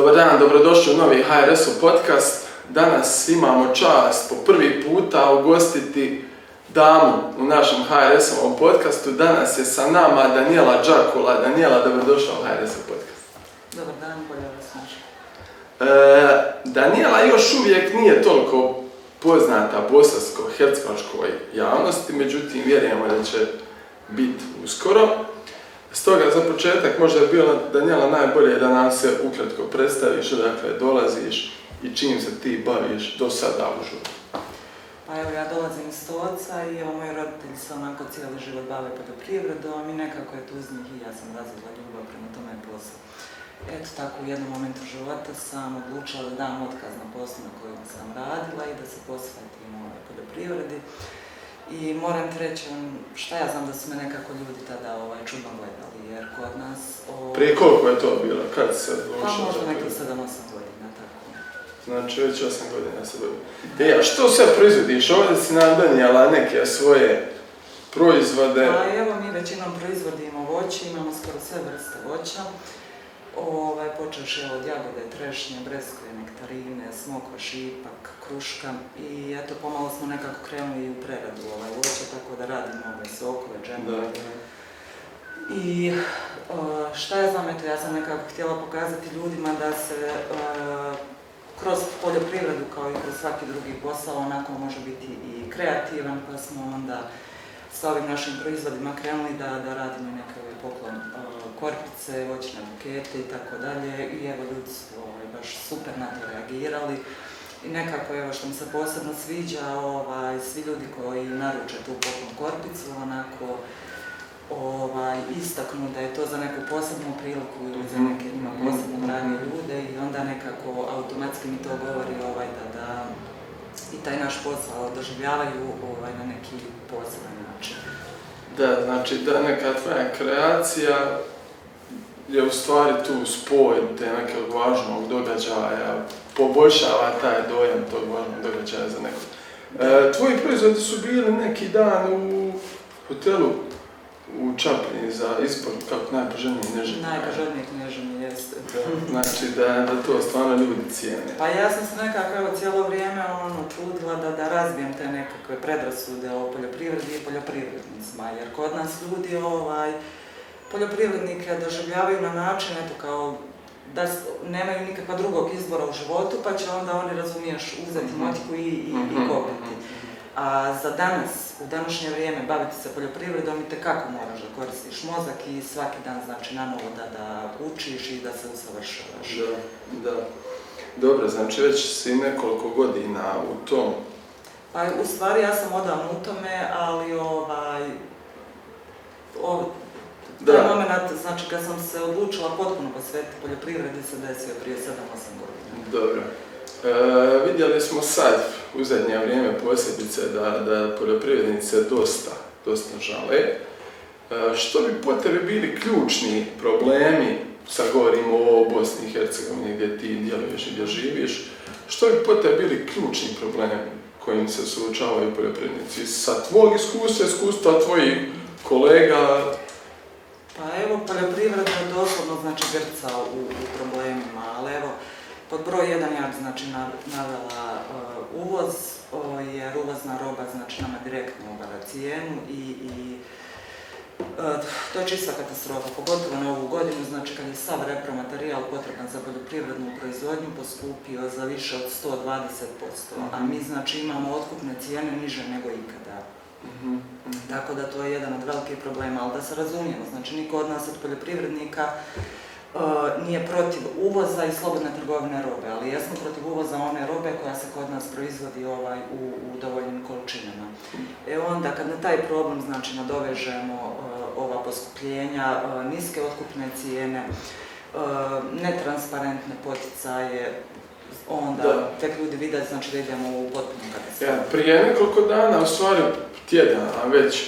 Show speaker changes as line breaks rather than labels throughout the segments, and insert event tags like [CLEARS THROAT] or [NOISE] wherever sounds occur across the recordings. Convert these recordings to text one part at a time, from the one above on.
Dobar dan, dobrodošli u novi HRS-ov podcast. Danas imamo čast po prvi puta ugostiti damu u našem HRS-ovom podcastu. Danas je sa nama Daniela Đakula. Daniela, dobrodošla u HRS-ov podcast.
Dobar dan, bolje vas.
E, Daniela još uvijek nije toliko poznata bosansko-hercegovačkoj javnosti, međutim vjerujemo da će biti uskoro. Stoga za početak možda je bilo Daniela najbolje da nam se ukratko predstaviš odakle dolaziš i čim se ti baviš do sada u životu.
Pa evo, ja dolazim iz Stoca i evo, moji roditelji se onako cijeli život bave poljoprivredom i nekako je tu uz njih i ja sam razvila ljubav prema tome poslu. Eto tako, u jednom momentu života sam odlučila da dam otkaz na poslu na kojem sam radila i da se posvetim ovaj, poljoprivredi. I moram ti reći, on, šta ja znam da su me nekako ljudi tada ovaj, čudno gledali, jer kod nas... ovaj,
Prije koliko je to bilo? Kad se
Pa
odlučila?
možda
za to?
nekih 7-8 godina, tako.
Znači već 8 godina se bavi. E, a što sve proizvodiš? Ovdje si nam donijela neke svoje proizvode.
Pa evo mi većinom proizvodimo voće, imamo skoro sve vrste voća. Ovaj, počeš od jagode, trešnje, breskve, nektarine, smokva, šipak, kruška i eto pomalo smo nekako krenuli u preradu ovaj voća, tako da radimo ove sokove, džemove. I šta ja znam, eto ja sam nekako htjela pokazati ljudima da se kroz poljoprivredu kao i kroz svaki drugi posao onako može biti i kreativan, pa smo onda sa ovim našim proizvodima krenuli da, da radimo i neke poklon korpice, voćne bukete i tako dalje i evo ljudi su ovaj, baš super na to reagirali. I nekako evo što mi se posebno sviđa, ovaj, svi ljudi koji naruče tu poklon korpicu, onako ovaj, istaknu da je to za neku posebnu priliku ili za neke njima posebno drage ljude i onda nekako automatski mi to govori ovaj, da, da i taj naš posao doživljavaju ovaj, na neki poseban način.
Da, znači da neka tvoja kreacija je u stvari tu spoj te nekog važnog događaja, poboljšava taj dojam tog važnog događaja za nekog. E, tvoji proizvodi su bili neki dan u hotelu u Čapljini za izbor kako najpoželjniji neželj.
Najpoželjniji knježeni jeste.
Znači da, da to stvarno ljudi cijene.
Pa ja sam se nekako evo cijelo vrijeme ono trudila da, da razbijem te nekakve predrasude o poljoprivredi i poljoprivrednicima, jer kod nas ljudi ovaj, poljoprivrednike doživljavaju na način eto kao da nemaju nikakva drugog izbora u životu, pa će onda oni, razumiješ, uzeti
Mhm.
motiku i, i,
Mhm,
i kopiti. A za danas, u današnje vrijeme, baviti se poljoprivredom i kako moraš da koristiš mozak i svaki dan znači na novo da, da učiš i da se usavršavaš.
Da, da. Dobro, znači već si nekoliko godina u tom.
Pa u stvari ja sam odavno u tome, ali ovaj, o,
Da.
taj moment, znači kad sam se odlučila potpuno posvetiti poljoprivredi se desio prije 7-8 godina.
Dobro. E, vidjeli smo sad u zadnje vrijeme posebice da, da poljoprivrednice dosta, dosta žale. E, što bi po tebi bili ključni problemi, sad govorimo o Bosni i Hercegovini gdje ti djeluješ i gdje živiš, što bi po tebi bili ključni problemi kojim se suočavaju poljoprivrednici? Sa tvog iskustva, iskustva tvojih kolega,
Evo, poljoprivreda doslovno znači grca u, u problemima, ali evo, pod broj jedan ja bi znači nav- navela uh, uvoz, o, jer uvozna roba znači nama direktno obara cijenu i, i uh, to je čista katastrofa, pogotovo na ovu godinu, znači kad je sav repromaterijal potreban za poljoprivrednu proizvodnju poskupio za više od 120%, a mi znači imamo otkupne cijene niže nego ikada.
Mhm, mhm.
Tako da to je jedan od velikih problema, ali da se razumijemo, znači niko od nas od poljoprivrednika e, nije protiv uvoza i slobodne trgovine robe, ali jesmo protiv uvoza one robe koja se kod nas proizvodi ovaj, u, u dovoljnim količinama. E onda kad na taj problem znači nadovežemo e, ova poskupljenja, e, niske otkupne cijene, netransparentne poticaje, onda
Da.
tek ljudi vide znači da idemo u potpunu katastrofu.
Ja, prije nekoliko dana, u stvari tjedana već,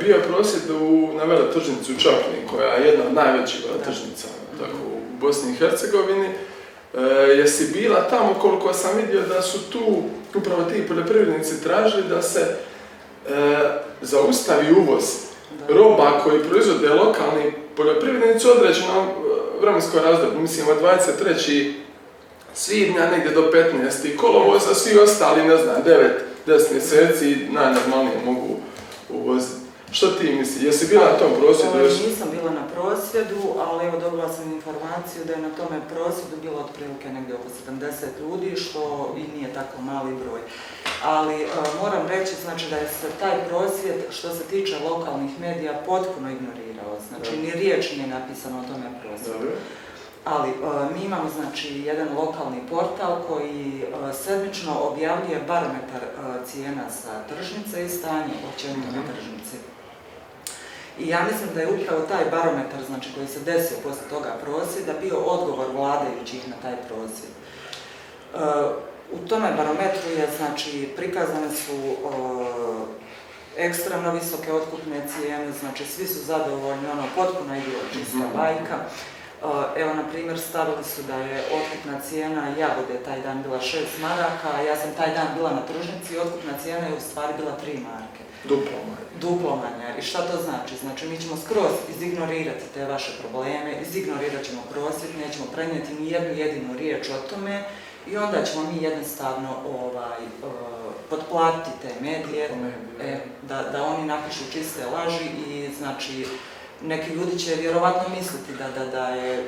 bio je prosvjed u, na veletržnici u Čapljini, koja je jedna od najvećih veletržnica tako, u Bosni i Hercegovini. E, jesi bila tamo koliko sam vidio da su tu upravo ti poljoprivrednici tražili da se e, zaustavi uvoz roba koji proizvode lokalni poljoprivrednici u određenom e, vremenskom razdoblju, mislim od 23. svibnja negdje do 15. kolovoza, svi ostali, ne znam, 9, 10 mjeseci najnormalnije mogu uvoziti. Što ti misli? Jesi bila na tom prosvjedu još?
Nisam bila na prosvjedu, ali evo dobila sam informaciju da je na tome prosvjedu bilo otprilike negdje oko 70 ljudi, što i nije tako mali broj. Ali e, moram reći znači, da je se taj prosvjed što se tiče lokalnih medija potpuno ignorirao. Znači ni riječ nije napisano o tome prosvjedu.
Dobro.
Ali e, mi imamo znači jedan lokalni portal koji e, sedmično objavljuje barometar e, cijena sa tržnice i stanje općenito na
Mhm.
tržnici. I ja mislim da je upravo taj barometar znači, koji se desio poslije toga prosvjeda bio odgovor vladajućih na taj prosvjed. E, u tome barometru je znači prikazane su e, ekstremno visoke otkupne cijene, znači svi su zadovoljni, ono potpuno idiotčista
Mhm.
bajka. Evo, na primjer, stavili su da je otkupna cijena jagode taj dan bila 6 maraka, a ja sam taj dan bila na tržnici i otkupna cijena je u stvari bila 3 marke.
Duplo manje.
Duplo manja. I šta to znači? Znači, mi ćemo skroz izignorirati te vaše probleme, izignorirat ćemo prosvjet, nećemo prenijeti ni jednu jedinu riječ o tome i onda ćemo mi jednostavno ovaj, e, potplatiti te medije, e, da, da oni napišu čiste laži i znači neki ljudi će vjerovatno misliti da, da, da je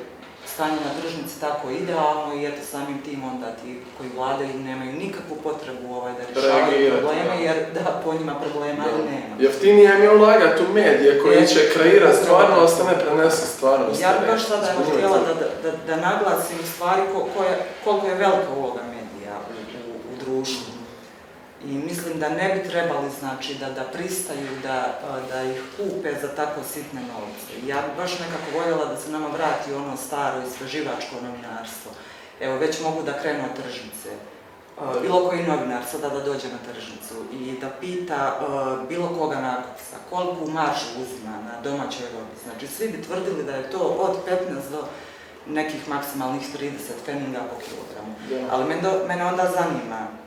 stanje na tržnici tako idealno i eto samim tim onda ti koji vladaju nemaju nikakvu potrebu ovaj, da rješavaju probleme
da.
jer da po njima problema i nema.
Jeftinije mi je ulagati u medije koji će kreirati stvarnost, a ne prenesi stvarnost.
Ja bih baš sada evo htjela da, da, da naglasim stvari ko, ko je, koliko je velika uloga medija u, u, u društvu. I mislim da ne bi trebali znači da, da pristaju da, da ih kupe za tako sitne novce. Ja bih baš nekako voljela da se nama vrati ono staro istraživačko novinarstvo. Evo, već mogu da krenu od tržnice. A, Bilo koji novinar sada da dođe na tržnicu i da pita a, bilo koga nakupca koliku maržu uzima na domaćoj robi. Znači, svi bi tvrdili da je to od 15 do nekih maksimalnih 30 feninga po kilogramu. Ali mene onda zanima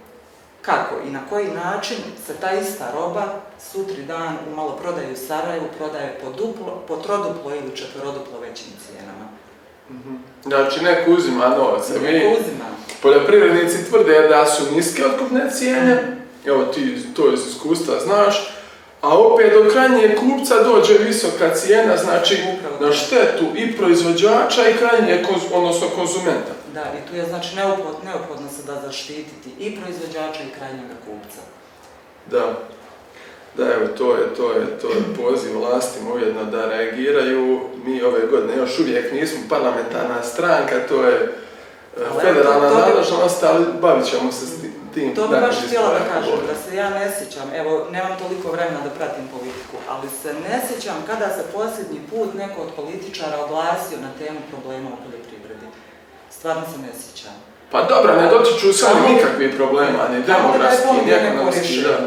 kako i na koji način se ta ista roba sutri dan u maloprodaju Sarajevu prodaje po, duplo, po troduplo ili četveroduplo većim cijenama.
Mhm. Znači, neko uzima novce.
Neko
Mi,
uzima.
poljoprivrednici tvrde da su niske otkupne cijene, evo ti to iz iskustva znaš, a opet do krajnjeg kupca dođe visoka cijena, znači
Upravo
na štetu i proizvođača i krajnjeg, odnosno konzumenta.
Da, i tu je znači neophodno, neophodno se da zaštititi i proizvođača i krajnjega kupca.
Da. Da, evo, to je, to je, to je poziv vlastima ujedno da reagiraju. Mi ove godine još uvijek nismo parlamentarna stranka, to je e,
Ali
federalna
to- to bi-
nadležnost, ali bavit ćemo se s ti- tim.
To bi baš htjela da kažem, da se ja ne sjećam, evo, nemam toliko vremena da pratim politiku, ali se ne sjećam kada se posljednji put neko od političara oglasio na temu problema u. Stvarno se ne sjećam.
Pa dobro, ne se oni
Samo-
nikakvih problema, ni
je
demografski, ni ekonomski. Da.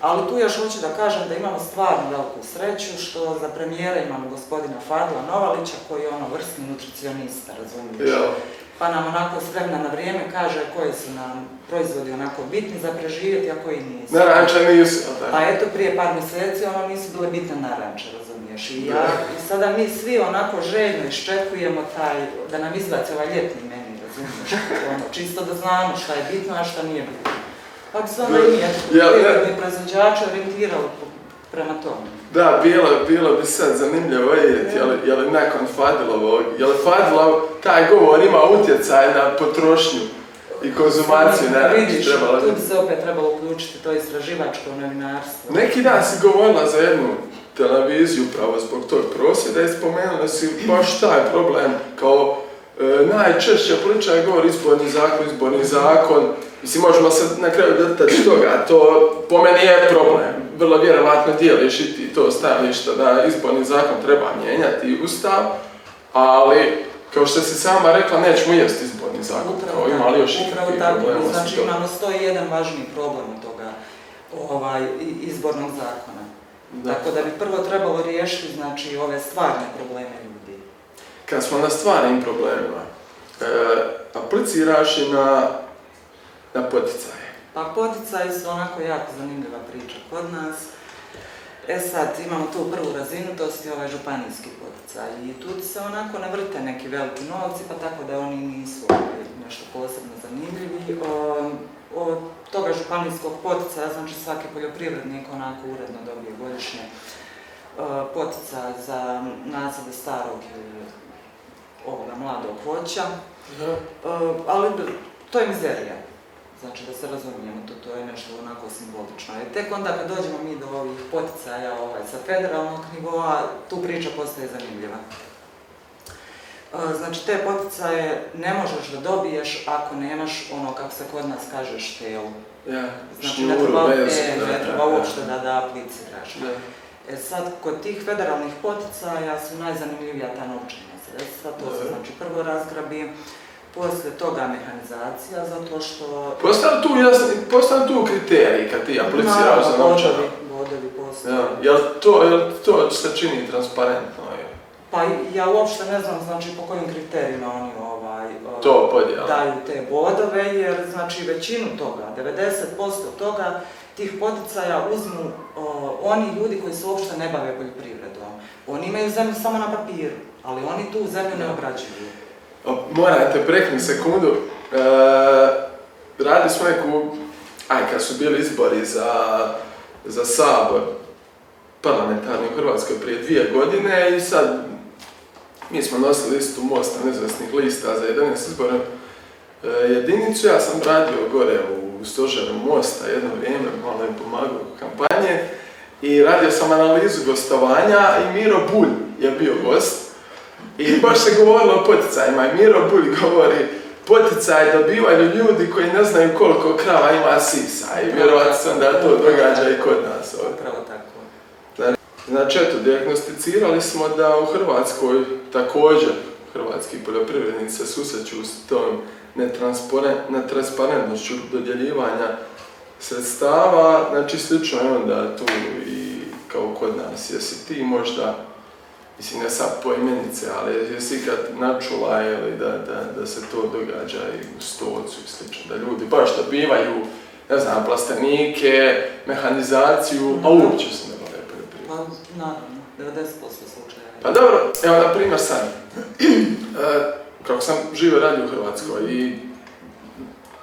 Ali tu još hoću da kažem da imamo stvarno veliku sreću što za premijera imamo gospodina Fadla Novalića koji je ono vrsni nutricionista, razumiješ?
Jel?
Pa nam onako s vremena na vrijeme kaže koji su nam proizvodi onako bitni za preživjeti, a koji nisu.
Naranča nisu?
Pa eto, prije par mjeseci ono nisu bile bitne naranče, razumiješ? I, ja. I sada mi svi onako željno iščekujemo taj, da nam izbaci ovaj ljetni meni, razumiješ? Ono, čisto da znamo šta je bitno, a šta nije bitno. Pa se onda i poljoprivredni proizvođači orijentirali po- prema tome.
Da, bilo, bilo bi sad zanimljivo vidjeti, je li, je li nakon Fadilovog, je li Fadilov taj govor ima utjecaj na potrošnju i konzumaciju naranči,
Vidiš,
trebalo
tu
bi.
bi se opet trebalo uključiti to istraživačko novinarstvo.
Neki dan si govorila za jednu televiziju upravo zbog tog prosvjeda i spomenula si baš taj problem kao e, najčešće političar govori izborni zakon, izborni zakon. Mislim, možemo se na kraju dotaći toga, to po meni je problem. Vrlo vjerovatno dijeliš i ti to stajalište da izborni zakon treba mijenjati i ustav, ali kao što si sama rekla, nećemo jesti izborni zakon, kao ima li još
upravo tako.
problema
Znači imamo 101 važniji problem od toga ovaj, izbornog zakona.
Da.
Tako da bi prvo trebalo riješiti znači, ove stvarne probleme ljudi.
Kad smo na stvarnim problemima, e, apliciraš i na, na poticaje.
Pa poticaji su onako jako zanimljiva priča kod nas. E sad, imamo tu prvu razinu, to su ovaj županijski poticaj. I tu se onako ne vrte neki veliki novci, pa tako da oni nisu ovaj, nešto posebno zanimljivi. Od toga županijskog poticaja, znači svaki poljoprivrednik onako uredno dobije godišnje potica za nasade starog ili ovoga mladog voća, ali to je mizerija. Znači da se razumijemo, to, to je nešto onako simbolično. I tek onda kad dođemo mi do ovih poticaja ovaj, sa federalnog nivoa, tu priča postaje zanimljiva. Znači te poticaje ne možeš da dobiješ ako nemaš ono kako se kod nas kaže štelu.
Ja,
znači ne treba, e, ne treba uopšte da, da apliciraš. E sad, kod tih federalnih poticaja su najzanimljivija ta novčana sredstva, to se znači prvo razgrabi, poslije toga mehanizacija, zato što...
Postavljaju tu, tu kriteriji kad ti apliciraš za novčano?
Bodovi, bodovi postoje. Ja,
jel to, jel to se čini transparentno?
Pa ja uopšte ne znam znači po kojim kriterijima oni ovaj,
to podijel.
daju te bodove, jer znači većinu toga, 90% toga tih poticaja uzmu oni ljudi koji se uopšte ne bave poljoprivredom. Oni imaju zemlju samo na papiru, ali oni tu zemlju ne obrađuju.
Morate prekni sekundu. E, radi smo neku, aj kad su bili izbori za, za sabor parlamentarni u Hrvatskoj prije dvije godine i sad mi smo nosili listu Mosta nezavisnih lista za 11 izbora e, jedinicu. Ja sam radio gore u stožeru Mosta jedno vrijeme, malo im pomagao kampanje i radio sam analizu gostovanja i Miro Bulj je bio gost i baš se govorilo o poticajima i Miro Bulj govori poticaj dobivaju ljudi koji ne znaju koliko krava ima sisa i vjerovatno sam da to događa i kod nas.
Upravo.
Znači, eto, diagnosticirali smo da u Hrvatskoj također hrvatski poljoprivrednici se susreću s tom netransparentnošću dodjeljivanja sredstava, znači slično je onda tu i kao kod nas. Jesi ti možda, mislim ne sad pojmenice, ali jesi kad načula ili da, da, da se to događa i u stocu i slično, da ljudi baš dobivaju, ne znam, plastenike, mehanizaciju, a uopće se ne bave poljoprivredom.
Pa, naravno, 90% slučaja.
Pa dobro, evo na primjer sad, [CLEARS THROAT] e, kako sam živo radio u Hrvatskoj i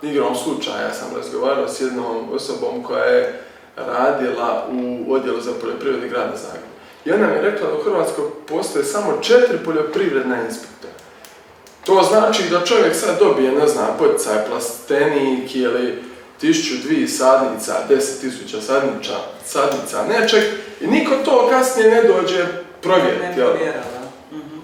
igrom slučaja sam razgovarao s jednom osobom koja je radila u odjelu za poljoprivredni grada Zagreba. I ona mi je rekla da u Hrvatskoj postoje samo četiri poljoprivredna inspektora. To znači da čovjek sad dobije, ne znam, poticaj plastenik ili tisuću, dvije sadnica, deset tisuća sadnica, sadnica nečeg i niko to kasnije ne dođe provjeriti.
Ne provjera, da. Mhm.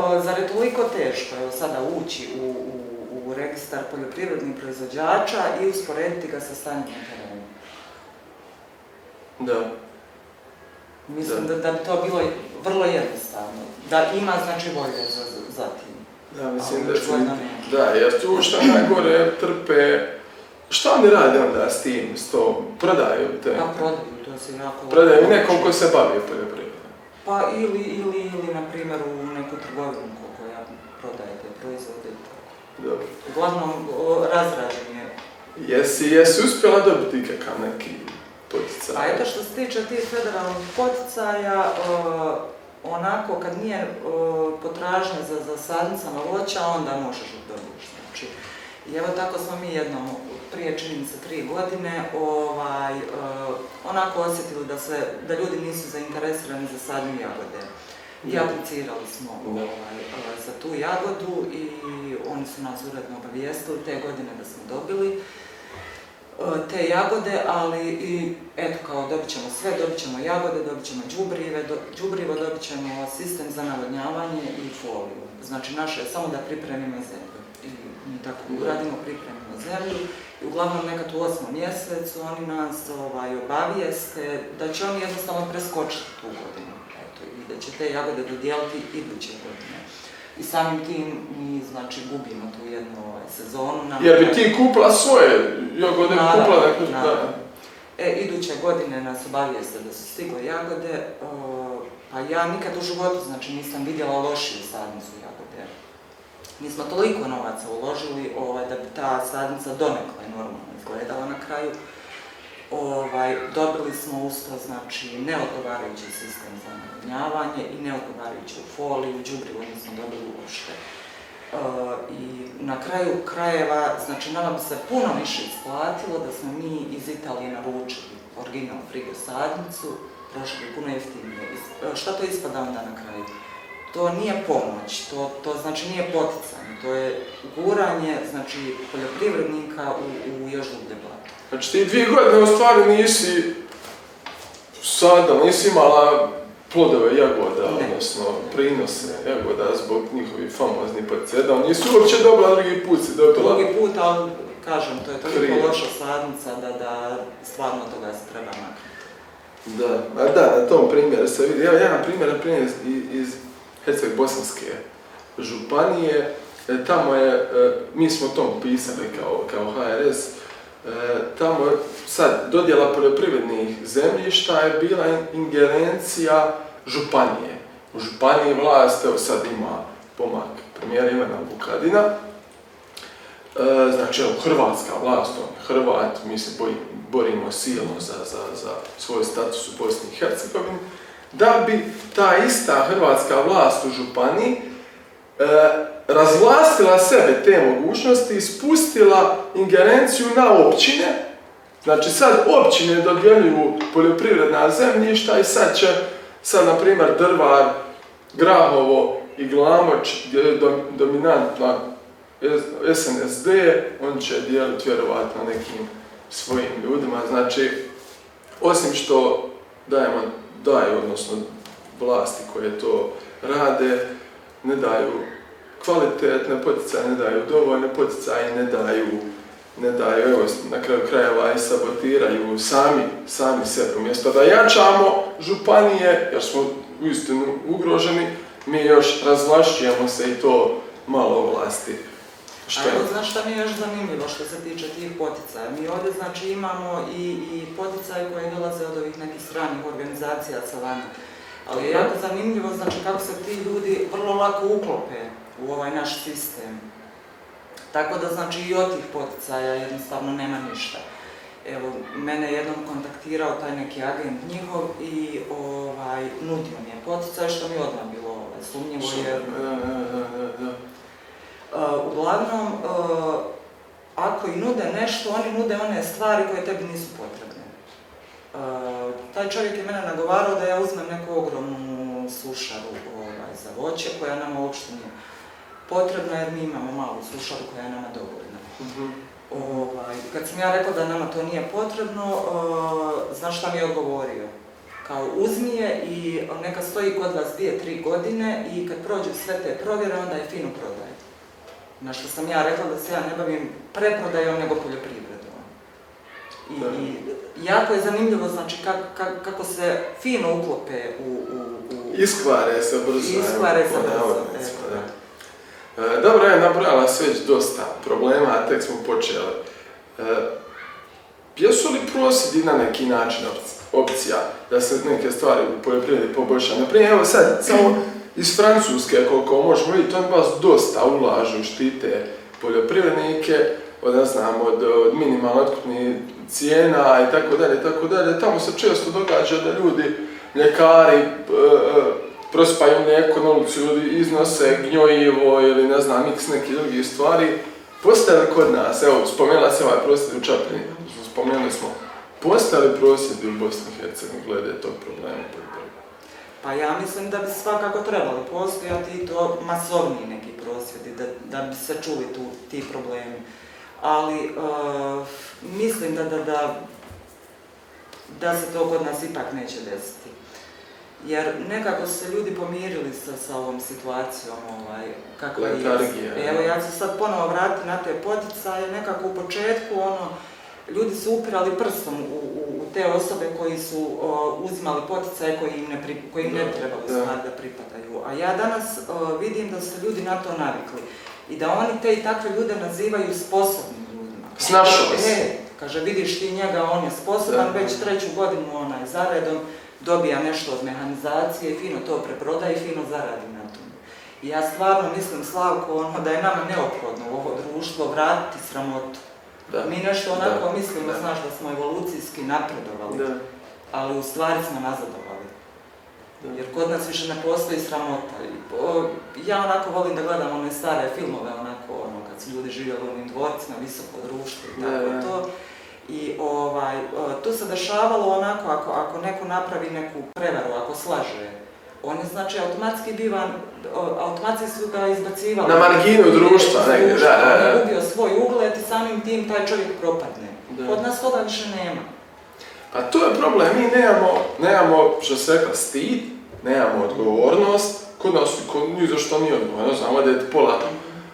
Ali zar je toliko teško evo, sada ući u, u, u registar poljoprivrednih proizvođača i usporediti ga sa stanjem na terenu?
Da.
Mislim da. da, bi to bilo vrlo jednostavno. Da ima znači volje za, za tim.
Da, mislim da, da, jer tu što najgore trpe Šta oni rade onda s tim, s tom, prodaju te?
Pa prodaju, to se jako...
Prodaju nekom ko se bavi poljoprivredom?
Pa ili, ili, ili, na primjer, u neku trgovinu koja prodaje te proizvode.
Dobro.
Uglavnom, razrađen je.
Jesi, jesi uspjela dobiti kakav neki poticaj?
Pa eto što se tiče tih federalnih poticaja, onako kad nije potražnja za, za sadnicama voća, onda možeš dobiti. Znači, i evo tako smo mi jednom prije čini se tri godine ovaj, uh, onako osjetili da, se, da ljudi nisu zainteresirani za sadnju jagode. I aplicirali smo ovaj, uh, za tu jagodu i oni su nas uredno obavijestili te godine da smo dobili uh, te jagode, ali i eto kao dobit ćemo sve, dobit ćemo jagode, dobit ćemo džubrive, do, džubrivo, dobit ćemo sistem za navodnjavanje i foliju. Znači naše je samo da pripremimo zemlju. I mi tako uradimo, pripremimo zemlju i uglavnom nekad u osmom mjesecu oni nas ovaj, obavijeste da će oni jednostavno preskočiti tu godinu eto, i da će te jagode dodijeliti iduće godine. I samim tim mi znači gubimo tu jednu ovaj, sezonu.
Nam Jer bi ti kupila svoje jagode, naravno, kupila neku, da.
E, iduće godine nas obavijeste da su stigle jagode, pa ja nikad u životu znači nisam vidjela lošiju sadnicu. Mi smo toliko novaca uložili ovaj, da bi ta sadnica donekle normalno izgledala na kraju. Ovaj, dobili smo usto, znači, neodgovarajući sistem za navodnjavanje i neodgovarajuću foliju, džubrivo nismo dobili uopšte. I na kraju krajeva, znači nama bi se puno više isplatilo da smo mi iz Italije naručili original frigo sadnicu, prošlo bi puno jeftinije. Šta to ispada onda na kraju? To nije pomoć, to, to znači nije poticanje, to je guranje znači, poljoprivrednika u, u još dublje blato.
Znači ti dvije godine u stvari nisi sada, nisi imala plodove jagoda,
Ne.
odnosno prinose jagoda zbog njihovih famoznih podsjeda. Nisi uopće dobila drugi put si dobila.
Drugi put, ali kažem, to je toliko loša sadnica da, da stvarno toga se treba maknuti.
Da, a da, na tom primjeru se vidi. Evo jedan primjer, na primjer iz, iz Herceg-Bosanske županije. E, tamo je, e, mi smo tom pisali kao, kao HRS, e, tamo sad dodjela poljoprivrednih zemljišta je bila ingerencija županije. U županiji vlast, evo sad ima pomak premijera Ivana Vukadina, znači, evo, hrvatska vlast, on je Hrvat, mi se borimo silno za, za, za svoj status u Bosni i Hercegovini, da bi ta ista hrvatska vlast u županiji e, razvlastila sebe te mogućnosti i spustila ingerenciju na općine. Znači sad općine dodjeljuju poljoprivredna zemljišta i sad će, sad na primjer Drvar, Grahovo i Glamoč, gdje je dom- dominantna SNSD, on će dijeliti vjerovatno nekim svojim ljudima. Znači, osim što dajemo, daju, odnosno vlasti koje to rade, ne daju kvalitetne poticaje, ne daju dovoljne poticaje, ne daju, ne daju, evo, na kraju krajeva i sabotiraju sami, sami sebe. Umjesto da jačamo županije, jer smo uistinu ugroženi, mi još razvlašćujemo se i to malo vlasti. Što
A
je?
evo, znaš šta mi je još zanimljivo što se tiče tih poticaja? Mi ovdje znači imamo i, i poticaje koje dolaze od ovih nekih stranih organizacija sa vani. Ali je jako zanimljivo znači kako se ti ljudi vrlo lako uklope u ovaj naš sistem. Tako da znači i od tih poticaja jednostavno nema ništa. Evo, mene je jednom kontaktirao taj neki agent njihov i ovaj, nudio mi je poticaj što mi je odmah bilo ovaj, sumnjivo jer
Da, da, da, da, da.
Uglavnom, uh, ako i nude nešto, oni nude one stvari koje tebi nisu potrebne. Uh, taj čovjek je mene nagovarao da ja uzmem neku ogromnu sušaru ovaj, za voće koja nama uopšte nije potrebna jer mi imamo malu sušaru koja je nama dovoljna.
Mhm.
Ovaj, kad sam ja rekla da nama to nije potrebno, uh, znaš šta mi je odgovorio? Kao uzmi je i neka stoji kod vas dvije, tri godine i kad prođu sve te provjere, onda je fino prodaje. Na što sam ja rekla da se ja ne bavim preprodajom nego poljoprivredom. I, i jako je zanimljivo znači kak, kak- kako se fino uklope u, u, u
Iskvare se brzo.
Iskvare se brzo.
E, Dobro, je nabrala se već dosta problema, a tek smo počeli. E, jesu li prosvjedi na neki način opc- opcija da se neke stvari u poljoprivredi poboljšaju? Naprimjer, evo sad, samo iz Francuske, koliko možemo vidjeti, oni baš dosta ulažu, štite poljoprivrednike, od, ne znam, od, od minimalno cijena i tako dalje, tako dalje. Tamo se često događa da ljudi, mljekari, e, e, prospaju mlijeko na ulicu, ljudi iznose gnjojivo ili ne znam, x nekih drugih stvari. Postoje kod nas, evo, spomenula se ovaj prosvjed u Čapljini, spomenuli smo, postoje li prosvjedi u Bosni i Hercegovini glede tog problema?
Pa ja mislim da bi svakako trebali postojati i to masovniji neki prosvjedi, da, da bi se čuli tu ti problemi. Ali uh, mislim da, da, da, da se to kod nas ipak neće desiti. Jer nekako su se ljudi pomirili sa, sa ovom situacijom, ovaj, kako je. Evo ja ću se sad ponovo vratiti na te poticaje, nekako u početku ono, ljudi su upirali prstom u, u, u te osobe koji su o, uzimali poticaje koji im ne, pri, koji im ne trebali
da.
da pripadaju. A ja danas o, vidim da su ljudi na to navikli i da oni te i takve ljude nazivaju sposobnim ljudima.
Snašao se.
E, kaže, vidiš ti njega, on je sposoban,
Da.
već treću godinu onaj zaredom dobija nešto od mehanizacije, fino to preprodaje i fino zaradi na tom. I ja stvarno mislim, Slavko, ono, da je nama neophodno u ovo društvo vratiti sramotu.
Da.
Mi nešto onako
Da,
mislimo,
da.
znaš, da smo evolucijski napredovali,
Da.
ali u stvari smo nazadovali. Jer kod nas više ne postoji sramota. Ja onako volim da gledam one stare filmove, onako, ono, kad su ljudi živjeli u onim dvorcima, visoko društvo i tako to. I ovaj, tu se dešavalo onako, ako, ako neko napravi neku prevaru, ako slaže, on je znači automatski bivan, automatski su ga izbacivali.
Na marginu društva, negdje, da, da,
da. On je ubio svoj ugled i samim tim taj čovjek propadne. Kod nas toga više nema.
Pa to je problem, mi nemamo, nemamo što se rekla, stid, nemamo odgovornost, kod nas niko ni za što nije odgovoran, ne znam, ovdje je pola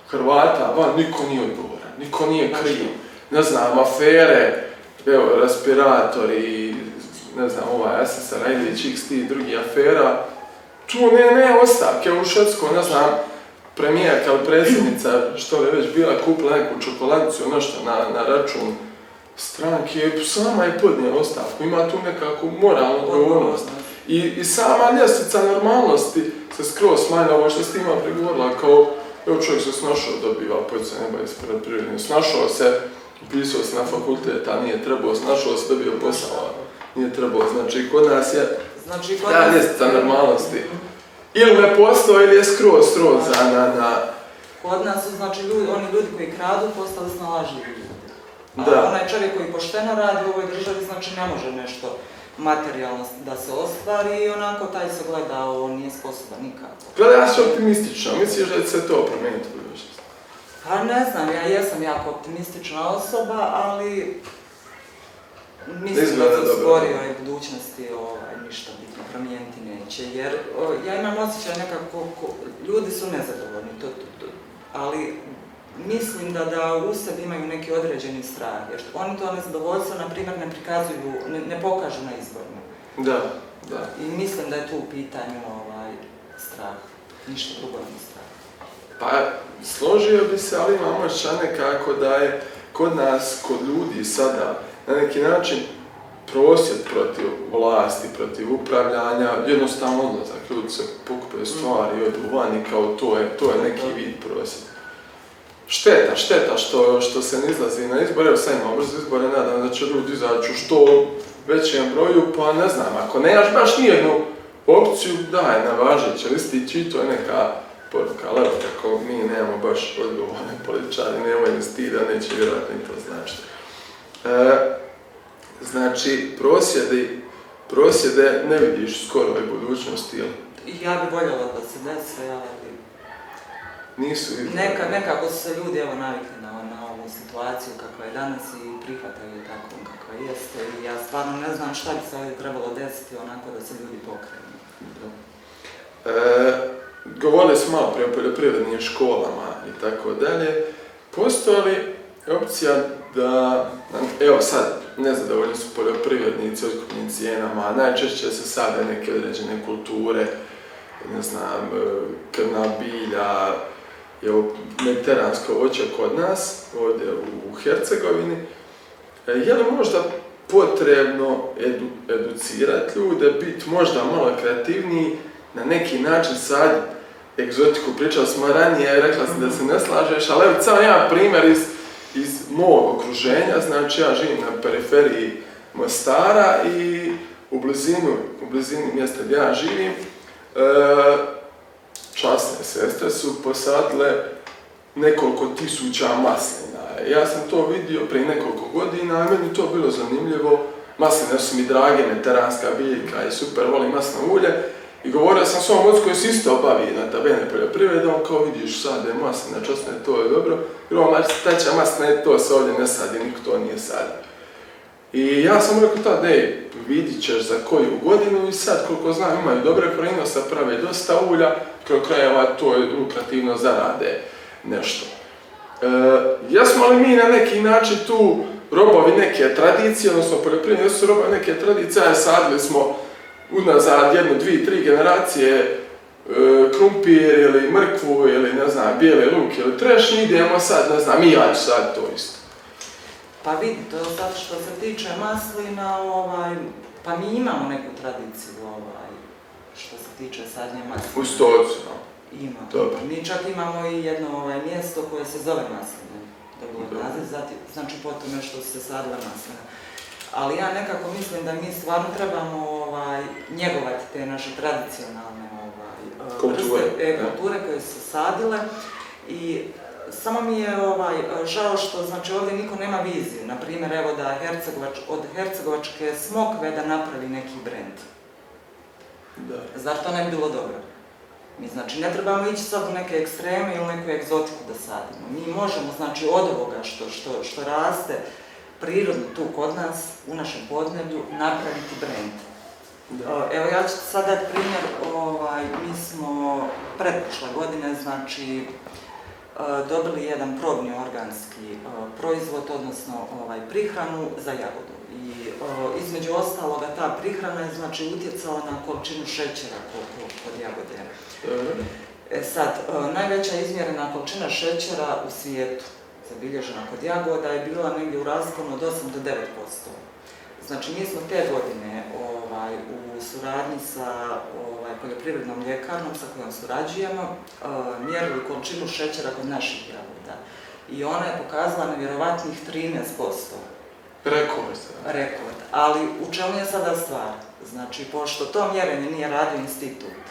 Hrvata, van niko nije odgovoran, niko nije kriv, ne znam, afere, evo, respiratori, ne znam, ovaj SSR, Rajlić, XT i drugi afera, tu ne, ne ostavke u Švedskoj, ne znam, premijerka ili predsjednica, što je već bila, kupila neku čokoladicu, nešto na, na račun stranke, sama je podnijela ostavku, ima tu nekakvu moralnu odgovornost. I, I sama ljestvica normalnosti se skroz smanjila, ovo što ste ima prigovorila, kao, evo čovjek se snašao dobiva poticaj neba ispred prirodnje, snašao se, upisao se na fakultet, a nije trebao, snašao se dobio posao, nije trebao, znači kod nas je
znači, kod ta
ljestvica normalnosti. Ili ne postoji ili je skroz sroza na, na...
Kod nas su znači ljudi, oni ljudi koji kradu postali snalažljivi ljudi. A da. onaj čovjek koji pošteno radi u ovoj državi znači ne može nešto materijalno da se ostvari i onako taj se gleda, on nije sposoban nikako.
Gleda, ja sam optimistična, misliš da će se to promijeniti u budućnosti?
Pa ne znam, ja jesam jako optimistična osoba, ali mislim da se u skorijoj budućnosti ovaj, ništa bitno promijeniti neće, jer o, ja imam osjećaj nekako, ko, ljudi su nezadovoljni, to, to, to, ali mislim da, da u sebi imaju neki određeni strah, jer oni to nezadovoljstvo, na primjer, ne prikazuju, ne, ne pokažu na izborima.
Da, da.
I mislim da je tu u pitanju ovaj, strah, ništa drugo nije strah.
Pa, složio bi se, ali imamo šta nekako da je kod nas, kod ljudi sada, na neki način prosjed protiv vlasti, protiv upravljanja, jednostavno odlazak, ljudi se pokupe stvari, mm. odu vani, kao to je, to je neki vid prosjed. Šteta, šteta što, što se ne izlazi na izbore, evo sad imamo brzo izbore, nadam da će ljudi izaći u što većem broju, pa ne znam, ako nemaš baš nijednu opciju, daj na važeće listići i to je neka poruka, ali evo kako mi nemamo baš odgovorne političari, nemaju ni stida, neće vjerojatno to značiti. E, znači, prosjedi, prosjede ne vidiš skoro u budućnosti, jel?
Ja bih voljela da se desi, ali
nisu
Neka, nekako su se ljudi evo navikli na, na ovu situaciju kakva je danas i prihvataju tako kakva jeste i ja stvarno ne znam šta bi se ovdje trebalo desiti onako da se ljudi pokrenu.
E, govorili smo malo prije o poljoprivrednim školama i tako dalje. Postoji li opcija da, evo sad, nezadovoljni su poljoprivrednici otkupnim cijenama, najčešće se sade neke određene kulture, ne znam, krvna bilja, je mediteransko voće kod nas, ovdje u Hercegovini, e, je li možda potrebno edu, educirati ljude, biti možda malo kreativniji, na neki način sad egzotiku pričali smo ranije, rekla sam da se ne slažeš, ali evo samo jedan primjer iz, iz mog okruženja, znači ja živim na periferiji Mostara i u blizinu, u blizini mjesta gdje ja živim, e, časne sestre su posadile nekoliko tisuća maslina. Ja sam to vidio prije nekoliko godina, a meni to bilo zanimljivo. Masline su mi drage, mediteranska biljka i super, volim masno ulje. I govorio sam svom ocu koji se isto bavi na tabene poljoprivrede, on kao vidiš sad je maslina, časne, to je dobro. I on teća maslina, to se ovdje ne sadi, niko to nije sadio. I ja sam rekao tad, ej, vidit ćeš za koju godinu i sad, koliko znam, imaju dobre prinosa, prave dosta ulja, kraj krajeva to je lukrativno zarade nešto. E, jesmo li mi na neki način tu robovi neke tradicije, odnosno poljoprivredni su robovi neke tradicije, a sadili smo unazad jednu, dvije, tri generacije e, krumpir ili mrkvu ili ne znam, bijele luk ili trešnji, idemo sad, ne znam, i ja ću sad to isto.
Pa vidi, to je sad što se tiče maslina, ovaj, pa mi imamo neku tradiciju, ovaj, što se tiče sadnje maslina.
U stocu, no?
Ima. Dobro. Mi čak imamo i jedno ovaj, mjesto koje se zove masline. Dobro naziv, znači po tome što se sadila maslina. Ali ja nekako mislim da mi stvarno trebamo ovaj, njegovati te naše tradicionalne ovaj, e,
Kulture,
vrste e, kulture koje su sadile i samo mi je ovaj, žao što znači ovdje niko nema viziju. Na primjer, evo da Hercegovač, od Hercegovačke smokve da napravi neki brend.
Da.
Zar to ne bi bilo dobro? Mi znači ne trebamo ići sad u neke ekstreme ili neku egzotiku da sadimo. Mi možemo znači od ovoga što, što, što raste prirodno tu kod nas, u našem podneblju, napraviti brend. Evo ja ću sad dati primjer, ovaj, mi smo pretprošle godine, znači, e, dobili jedan probni organski e, proizvod, odnosno ovaj, prihranu za jagodu. I između ostaloga ta prihrana je znači utjecala na količinu šećera kod, jagode.
Dobro.
E sad, e, najveća izmjerena količina šećera u svijetu zabilježena kod jagoda je bila negdje u rasponu od 8 do 9%. Znači, mi smo te godine ovaj, u suradnji sa ovaj, poljoprivrednom ljekarnom sa kojom surađujemo e, mjerili količinu šećera kod naših jagoda. I ona je pokazala nevjerovatnih 13%.
Rekord.
Rekord. Ali u čemu je sada stvar? Znači, pošto to mjerenje nije radio institut,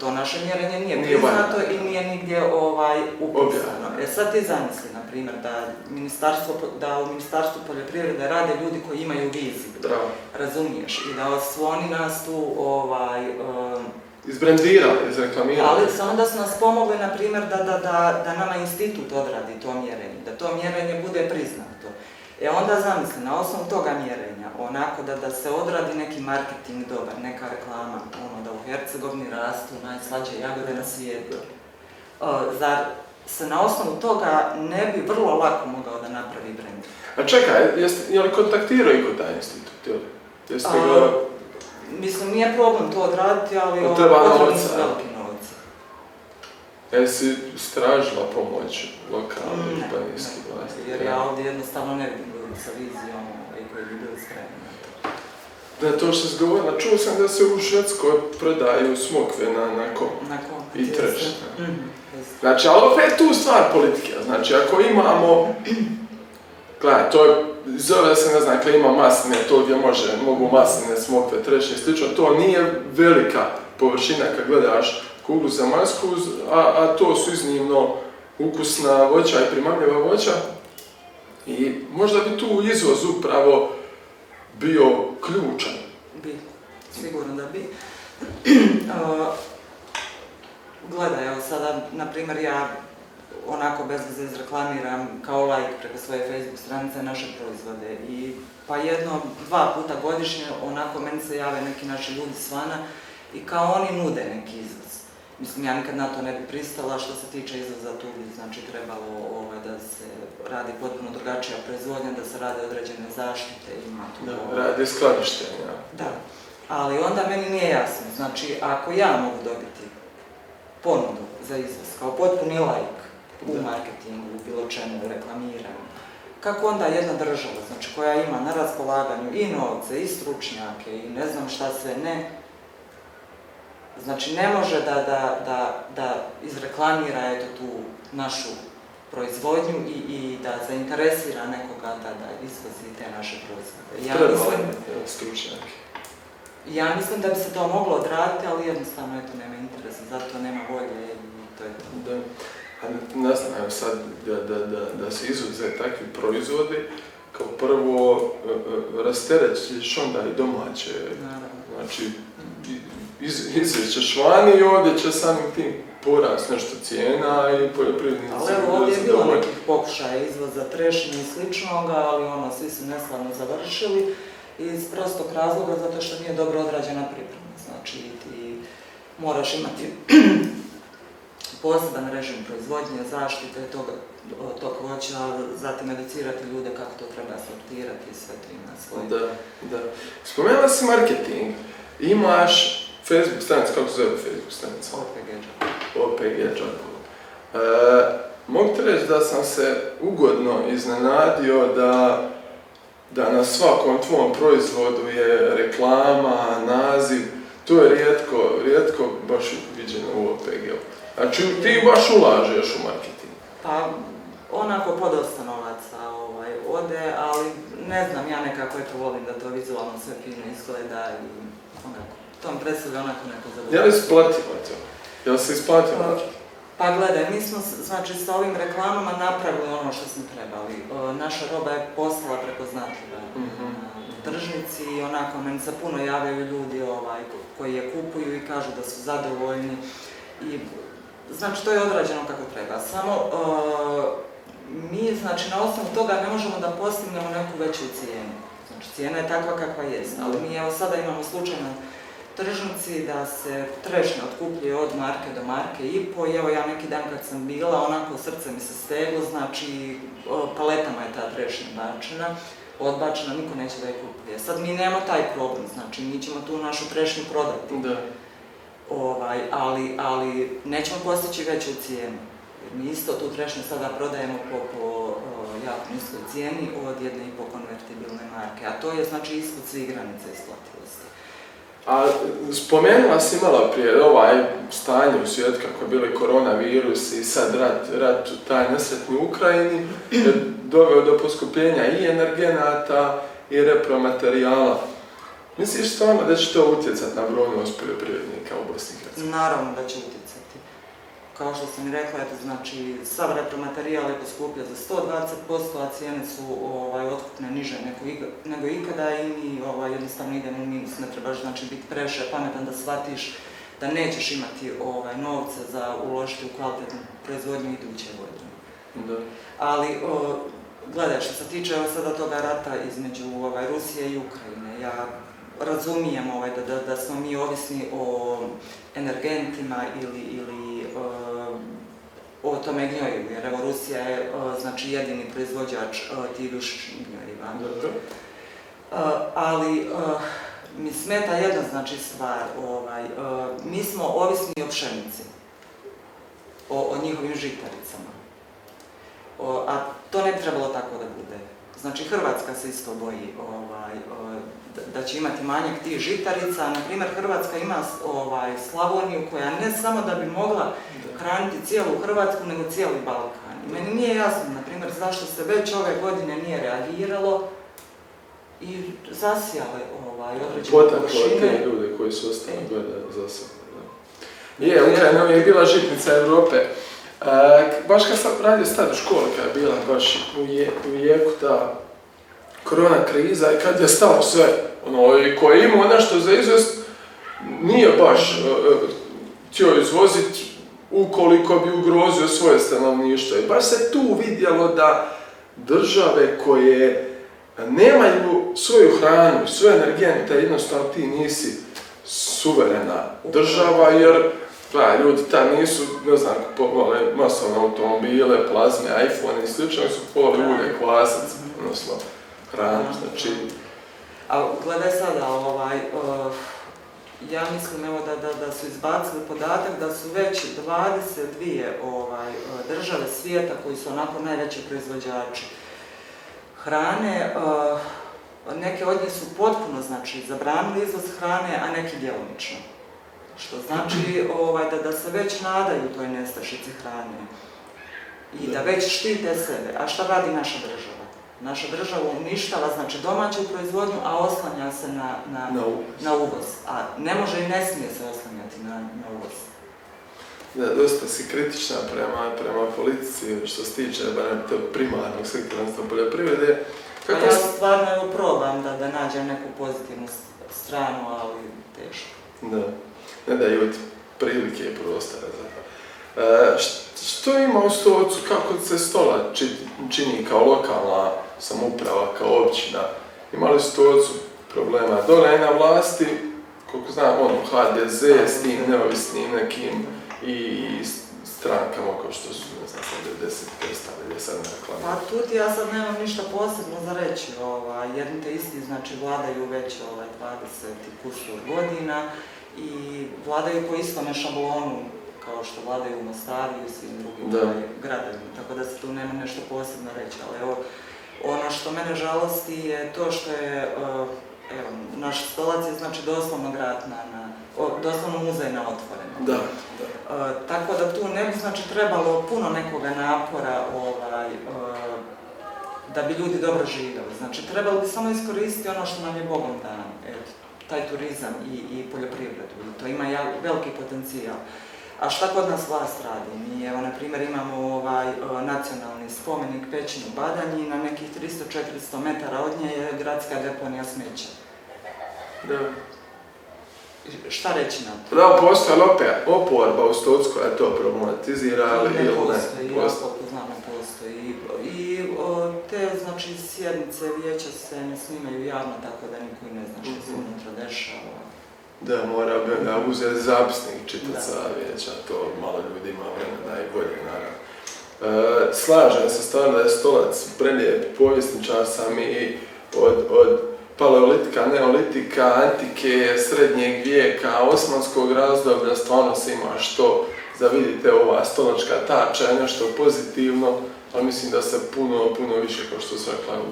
to naše mjerenje nije priznato i nije nigdje ovaj, upisano. E sad ti zamisli, na primjer, da, ministarstvo, da u Ministarstvu poljoprivrede rade ljudi koji imaju viziju,
Bravo.
razumiješ, i da su oni nas tu ovaj, em,
Izbrendirali, izreklamirali.
ali samo da su nas pomogli, na primjer, da, da, da, da nama institut odradi to mjerenje, da to mjerenje bude priznato. E onda zamisli, na osnovu toga mjerenja, onako da, da se odradi neki marketing dobar, neka reklama, ono da u Hercegovini rastu najslađe jagode na svijetu. E, zar se na osnovu toga ne bi vrlo lako mogao da napravi brend?
A čekaj, jeste, je li kontaktirao i kod taj institut? Jel? Jeste ga...
Mislim, nije problem to odraditi, ali ono,
treba novca,
su
a?
veliki novci.
Jesi stražila pomoć lokalne
Ne,
županijske
ne,
vlasti?
Jer ja ovdje jednostavno ne vidim ljudi sa vizijom ovaj, koji to.
Da, to što si govorila, čuo sam da se u Švedskoj prodaju smokve na, na kom.
Na kom?
I.
Mhm.
Znači, ali opet tu stvar politike. Znači, ako imamo... Gledaj, to je, zove se, ne znam, klima masline, to gdje može, mogu masline, smokve, trešnje i slično, to nije velika površina kad gledaš kuglu zemaljsku, a, a to su iznimno ukusna voća i primamljiva voća. I možda bi tu izvoz upravo bio ključan.
Bi, sigurno da bi. [CLEARS THROAT] Gledaj, evo sada, na primjer, ja onako bez veze izreklamiram kao like preko svoje Facebook stranice naše proizvode i pa jedno, dva puta godišnje onako meni se jave neki naši ljudi svana i kao oni nude neki izvoz. Mislim, ja nikad na to ne bi pristala, što se tiče izvoza tu znači trebalo ovaj, da se radi potpuno drugačija proizvodnja, da se rade određene zaštite, ima tu ovaj,
Radi skladištenja.
da, ali onda meni nije jasno, znači ako ja mogu dobiti ponudu za izvoz kao potpuni like u
Da.
marketingu, u bilo čemu, u reklamiranju, kako onda jedna država, znači koja ima na raspolaganju i novce, i stručnjake, i ne znam šta sve ne, znači ne može da, da, da, da izreklamira eto tu našu proizvodnju i, i da zainteresira nekoga da, da izvozi te naše proizvode. Ja mislim,
stručnjaki.
ja mislim da bi se to moglo odraditi, ali jednostavno eto nema interesa, zato nema volje i to je to.
Da. A ne znam, evo sad da, da, da, da se izvoze takvi proizvodi, kao prvo e, e, rasterećeš onda i domaće.
Naravno.
Znači, iz, izvećeš vani i ovdje će samim tim porast nešto cijena i poljoprivrednici
Ali evo ovdje je bilo nekih pokušaja izvoza trešnje i sličnoga, ali ono, svi su neslavno završili iz prostog razloga zato što nije dobro odrađena priprema. Znači ti moraš imati [CLEARS THROAT] poseban režim proizvodnje, zaštite toga, tog voća, zatim educirati ljude kako to treba sortirati i sve to ima svoj.
Da, da. Spomenula si marketing. Imaš Facebook stranicu, kako se zove Facebook stranica?
OPG.
OPG Đakovo. E, mogu ti reći da sam se ugodno iznenadio da, da na svakom tvom proizvodu je reklama, naziv, to je rijetko, rijetko baš viđeno u OPG-u. Znači ti baš ulažeš u marketing.
Pa onako podosta novaca ovaj, ode, ali ne znam, ja nekako eto volim da to vizualno sve fino izgleda i onako, to mi predstavlja onako neko zadovoljstvo.
Je li isplativo to? Li se isplatilo?
Pa, pa gledaj, mi smo znači sa ovim reklamama napravili ono što smo trebali. Naša roba je postala prepoznatljiva na tržnici i onako meni se puno javljaju ljudi ovaj, koji je kupuju i kažu da su zadovoljni. I, znači to je odrađeno kako treba. Samo mi znači na osnovu toga ne možemo da postignemo neku veću cijenu. Znači cijena je takva kakva jest, ali mi evo sada imamo slučaj na tržnici da se trešnja otkupljuje od marke do marke i po. I evo ja neki dan kad sam bila, onako srce mi se steglo, znači paletama je ta trešnja bačena, odbačena, niko neće da je kupuje. Sad mi nemamo taj problem, znači mi ćemo tu našu trešnju prodati,
Da.
ovaj, ali, ali nećemo postići veću cijenu. Mi isto tu trešnju sada prodajemo po, po jako niskoj cijeni od jedne i po konvertibilne marke, a to je znači ispod svih granica isplativosti.
A spomenula si malo prije ovaj stanje u svijetu kako je bili koronavirus i sad rat, rat taj nesretni u Ukrajini je doveo do poskupljenja i energenata i repromaterijala. Misliš stvarno da će to utjecati na brojnost poljoprivrednika u Bosni i Hercegovini?
Naravno da će utjecati. Kao što sam i rekla, eto, znači, sav repromaterijal je poskupio za 120%, a cijene su ovaj, otkupne niže nego, nego ikada i mi ovaj, jednostavno idemo u minus. Ne trebaš znači, biti previše pametan da shvatiš da nećeš imati ovaj, novca za uložiti u kvalitetnu proizvodnju iduće godine.
Da.
Ali, o, gledaj, što se tiče evo sada toga rata između ovaj, Rusije i Ukrajine, ja razumijem ovaj, da, da, da smo mi ovisni o energentima ili, ili o tome gnojivu, jer evo Rusija je e, znači jedini proizvođač e, tih dušičnih gnojiva.
Dobro.
E, ali mi smeta jedna znači stvar, ovaj, mi smo ovisni o pšenici, o, o njihovim žitaricama. O, a to ne bi trebalo tako da bude. Znači Hrvatska se isto boji ovaj, da, će imati manjak tih žitarica. Na primjer Hrvatska ima ovaj, Slavoniju koja ne samo da bi mogla hraniti cijelu Hrvatsku, nego cijeli Balkan. I meni nije jasno, na primjer, zašto se već ove godine nije reagiralo i zasijale ovaj, određene površine.
te ljude koji su ostali gleda za sebe. Da. Je, Ukrajina je bila žitnica Europe. E, baš kad sam radio stadu škole, kad je bila baš u, je, u jeku ta korona kriza i kad je stalo sve, ono, i ko je imao nešto za izvest, nije baš e, e, htio izvoziti ukoliko bi ugrozio svoje stanovništvo. I baš se tu vidjelo da države koje nemaju svoju hranu, svoje energente, jednostavno ti nisi suverena država, jer gledaj, ljudi tam nisu, ne znam, kupovali masovne automobile, plazme, iPhone i slično, su kupovali ulje, kvasac, odnosno hranu, znači,
A gledaj sada, ovaj, uh, ja mislim evo da, da, da su izbacili podatak da su već 22 ovaj, uh, države svijeta koji su onako najveći proizvođači hrane, uh, neke od njih su potpuno znači, zabranili izvoz hrane, a neki djelomično. Što znači ovaj, da, da se već nadaju toj nestašici hrane i da već štite sebe. A šta radi naša država? Naša država uništava znači domaću proizvodnju, a oslanja se na, na,
na uvoz.
na uvoz. A ne može i ne smije se oslanjati na, na uvoz.
Da, dosta si kritična prema, prema politici što se tiče barem tog primarnog sektora, poljoprivrede.
Pa ja stvarno evo probam da, da nađem neku pozitivnu stranu, ali teško.
Da, ne daju ti prilike i prostora za to. E, što ima u Stocu, kako se Stola či- čini kao lokalna samouprava, kao općina? Ima li Stocu problema? Dole je na vlasti, koliko znam, ono, HDZ s tim neovisnim nekim i strankama kao što su, ne znam, sad 90 predstavlja, sad ne reklamu.
Pa tu ti ja sad nemam ništa posebno za reći, ovaj, jedni te isti znači vladaju već ovaj, 20 i kusur godina i vladaju po istome šablonu kao što vladaju u Mostaru i u svim drugim
Da.
ovaj, gradovima, tako da se tu nema nešto posebno reći, ali evo, ono što mene žalosti je to što je, eh, evo, naš stolac je znači doslovno grad na, na doslovno muzej na otvorenom.
Da, da.
E, tako da tu ne bi znači trebalo puno nekoga napora ovaj, e, da bi ljudi dobro živjeli. Znači, trebalo bi samo iskoristiti ono što nam je Bogom dan, eto, taj turizam i, i poljoprivredu. To ima ja, veliki potencijal. A šta kod nas vlast radi? Mi, evo, na primjer, imamo ovaj nacionalni spomenik Pećinu Badanji, na nekih 300-400 metara od nje je gradska deponija smeća.
Da.
Šta reći na to?
Da, postoji opet oporba u Stotskoj, a to problematizira, ali
ne
ili ne?
postoji, ja koliko znam ne postoji. I o, te, znači, sjednice vijeća se ne snimaju javno, tako da niko i ne zna što se
Mhm.
unutra dešava.
Da, mora onda uzeti zapisnik čitati
Da.
sa vijeća, to malo ljudi ima vremena i volje, naravno. E, slažem se stvarno da je stolac prelijep povjesničar sam i od, od paleolitika, neolitika, antike, srednjeg vijeka, osmanskog razdoblja, stvarno se ima što za vidite ova stolačka tača je nešto pozitivno, ali mislim da se puno, puno više, kao što se rekla,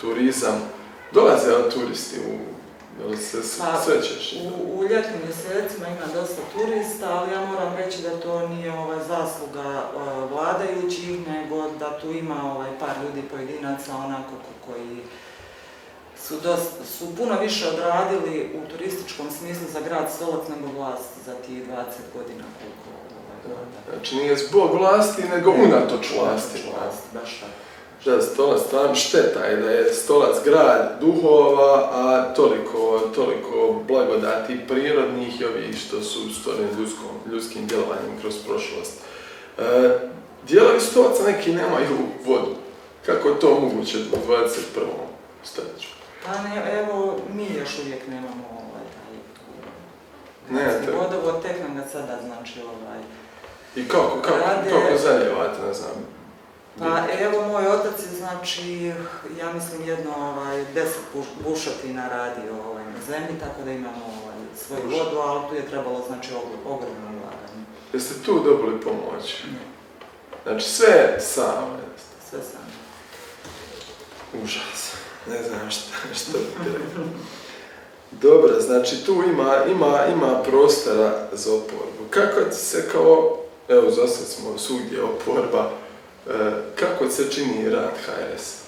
turizam, dolaze turisti u Jel se
Pa,
srećeš?
U, u ljetnim mjesecima ima dosta turista, ali ja moram reći da to nije ovaj, zasluga uh, vladajućih, nego da tu ima ovaj, par ljudi pojedinaca onako ko- koji su, dosta, su puno više odradili u turističkom smislu za grad Stolac nego vlast za tih 20 godina koliko ovaj.
Znači nije zbog vlasti, nego unatoč vlasti.
Unatoč vlasti, baš tako.
Da, stolac, stvarno šteta je da je stolac grad duhova, a toliko, toliko blagodati prirodnih i ovih što su stvoreni ljudskom, ljudskim djelovanjem kroz prošlost. E, dijelovi stolaca neki nemaju vodu. Kako je to moguće u 21. stoljeću?
Pa ne, evo, mi još uvijek nemamo ovaj, taj
Ne,
gradski
to-
vodovod, tek nam ga sada, znači, ovaj,
I kako, kako,
Rade-
kako zaljevate, ne znam.
Pa evo moj otac je znači, ja mislim jedno ovaj, deset buš- bušotina radi ovaj, na zemlji, tako da imamo ovaj, svoju vodu, ali tu je trebalo znači ogr- ogromno ulaganje.
Jeste tu dobili pomoć?
Ne,
Znači sve samo.
sve sam.
Užas. Ne znam šta, što bi. Dobro, znači tu ima, ima, ima prostora za oporbu. Kako ti se kao, evo za sad smo svugdje oporba, kako ti se čini rad HRS?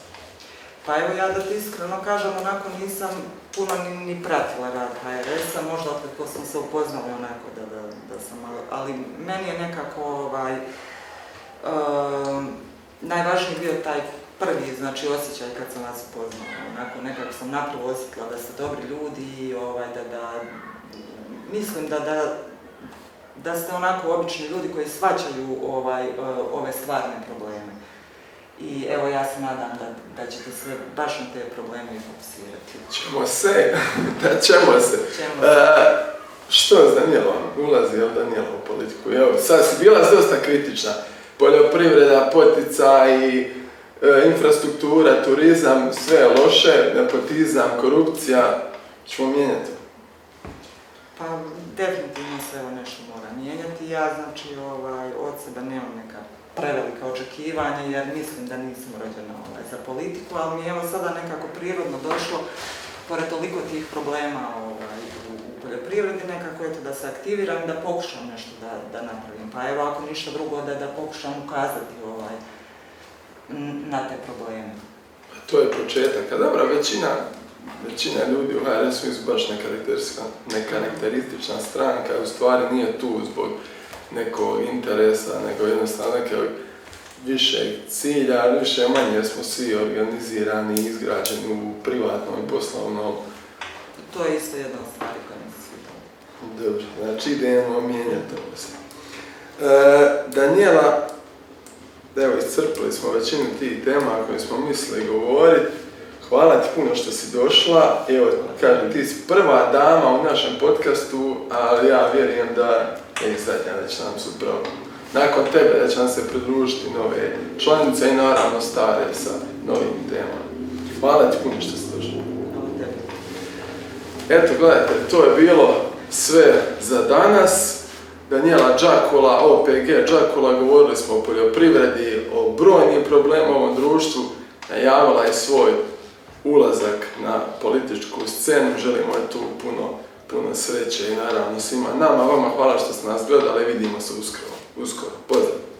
Pa evo ja da ti iskreno kažem, onako nisam puno ni, ni pratila rad HRS-a, možda opet ko sam se upoznala onako da, da, da sam ali meni je nekako ovaj, najvažniji bio taj prvi, znači osjećaj kad sam vas upoznala, onako nekako sam napravo osjetila da ste dobri ljudi i ovaj, da, da, mislim da, da, da ste onako obični ljudi koji shvaćaju ovaj, uh, ove stvarne probleme. I evo ja se nadam da, da ćete se baš na te probleme i fokusirati.
Ćemo se, [LAUGHS] da ćemo se.
Ćemo
E, što s Danijelom? Ulazi Danijela u politiku? Evo, sad si bila dosta kritična. Poljoprivreda, poticaj, e, infrastruktura, turizam, sve je loše, nepotizam, korupcija. Ćemo mijenjati.
Pa definitivno se evo nešto mijenjati. Ja znači ovaj, od sebe nemam neka prevelika očekivanja jer mislim da nisam rođena ovaj, za politiku, ali mi je evo sada nekako prirodno došlo pored toliko tih problema ovaj, u, poljoprivredi nekako eto da se aktiviram da pokušam nešto da, da napravim. Pa evo ako ništa drugo da, da pokušam ukazati ovaj, na te probleme.
To je početak. Dobra, većina, većina ljudi u HRS-u su baš nekarakteristična, stranka, u stvari nije tu zbog nekog interesa, nego jednostavno nekog višeg cilja, ali više manje smo svi organizirani i izgrađeni u privatnom i poslovnom.
To je isto jedna od stvari koja mi se sviđa.
Dobro, znači idemo mijenjati ovo se. E, Daniela, evo iscrpili smo većinu tih tema koje smo mislili govoriti. Hvala ti puno što si došla. Evo, kažem, ti si prva dama u našem podcastu, ali ja vjerujem da je zadnja da će nam se upravo nakon tebe da će nam se pridružiti nove članice i naravno stare sa novim temama. Hvala ti puno što si došla. Eto, gledajte, to je bilo sve za danas. Daniela Đakola, OPG Đakola, govorili smo o poljoprivredi, o brojnim problemima u društvu, najavila je svoj ulazak na političku scenu, želimo je tu puno, puno sreće i naravno svima nama, vama hvala što ste nas gledali, vidimo se uskoro, uskoro, pozdrav!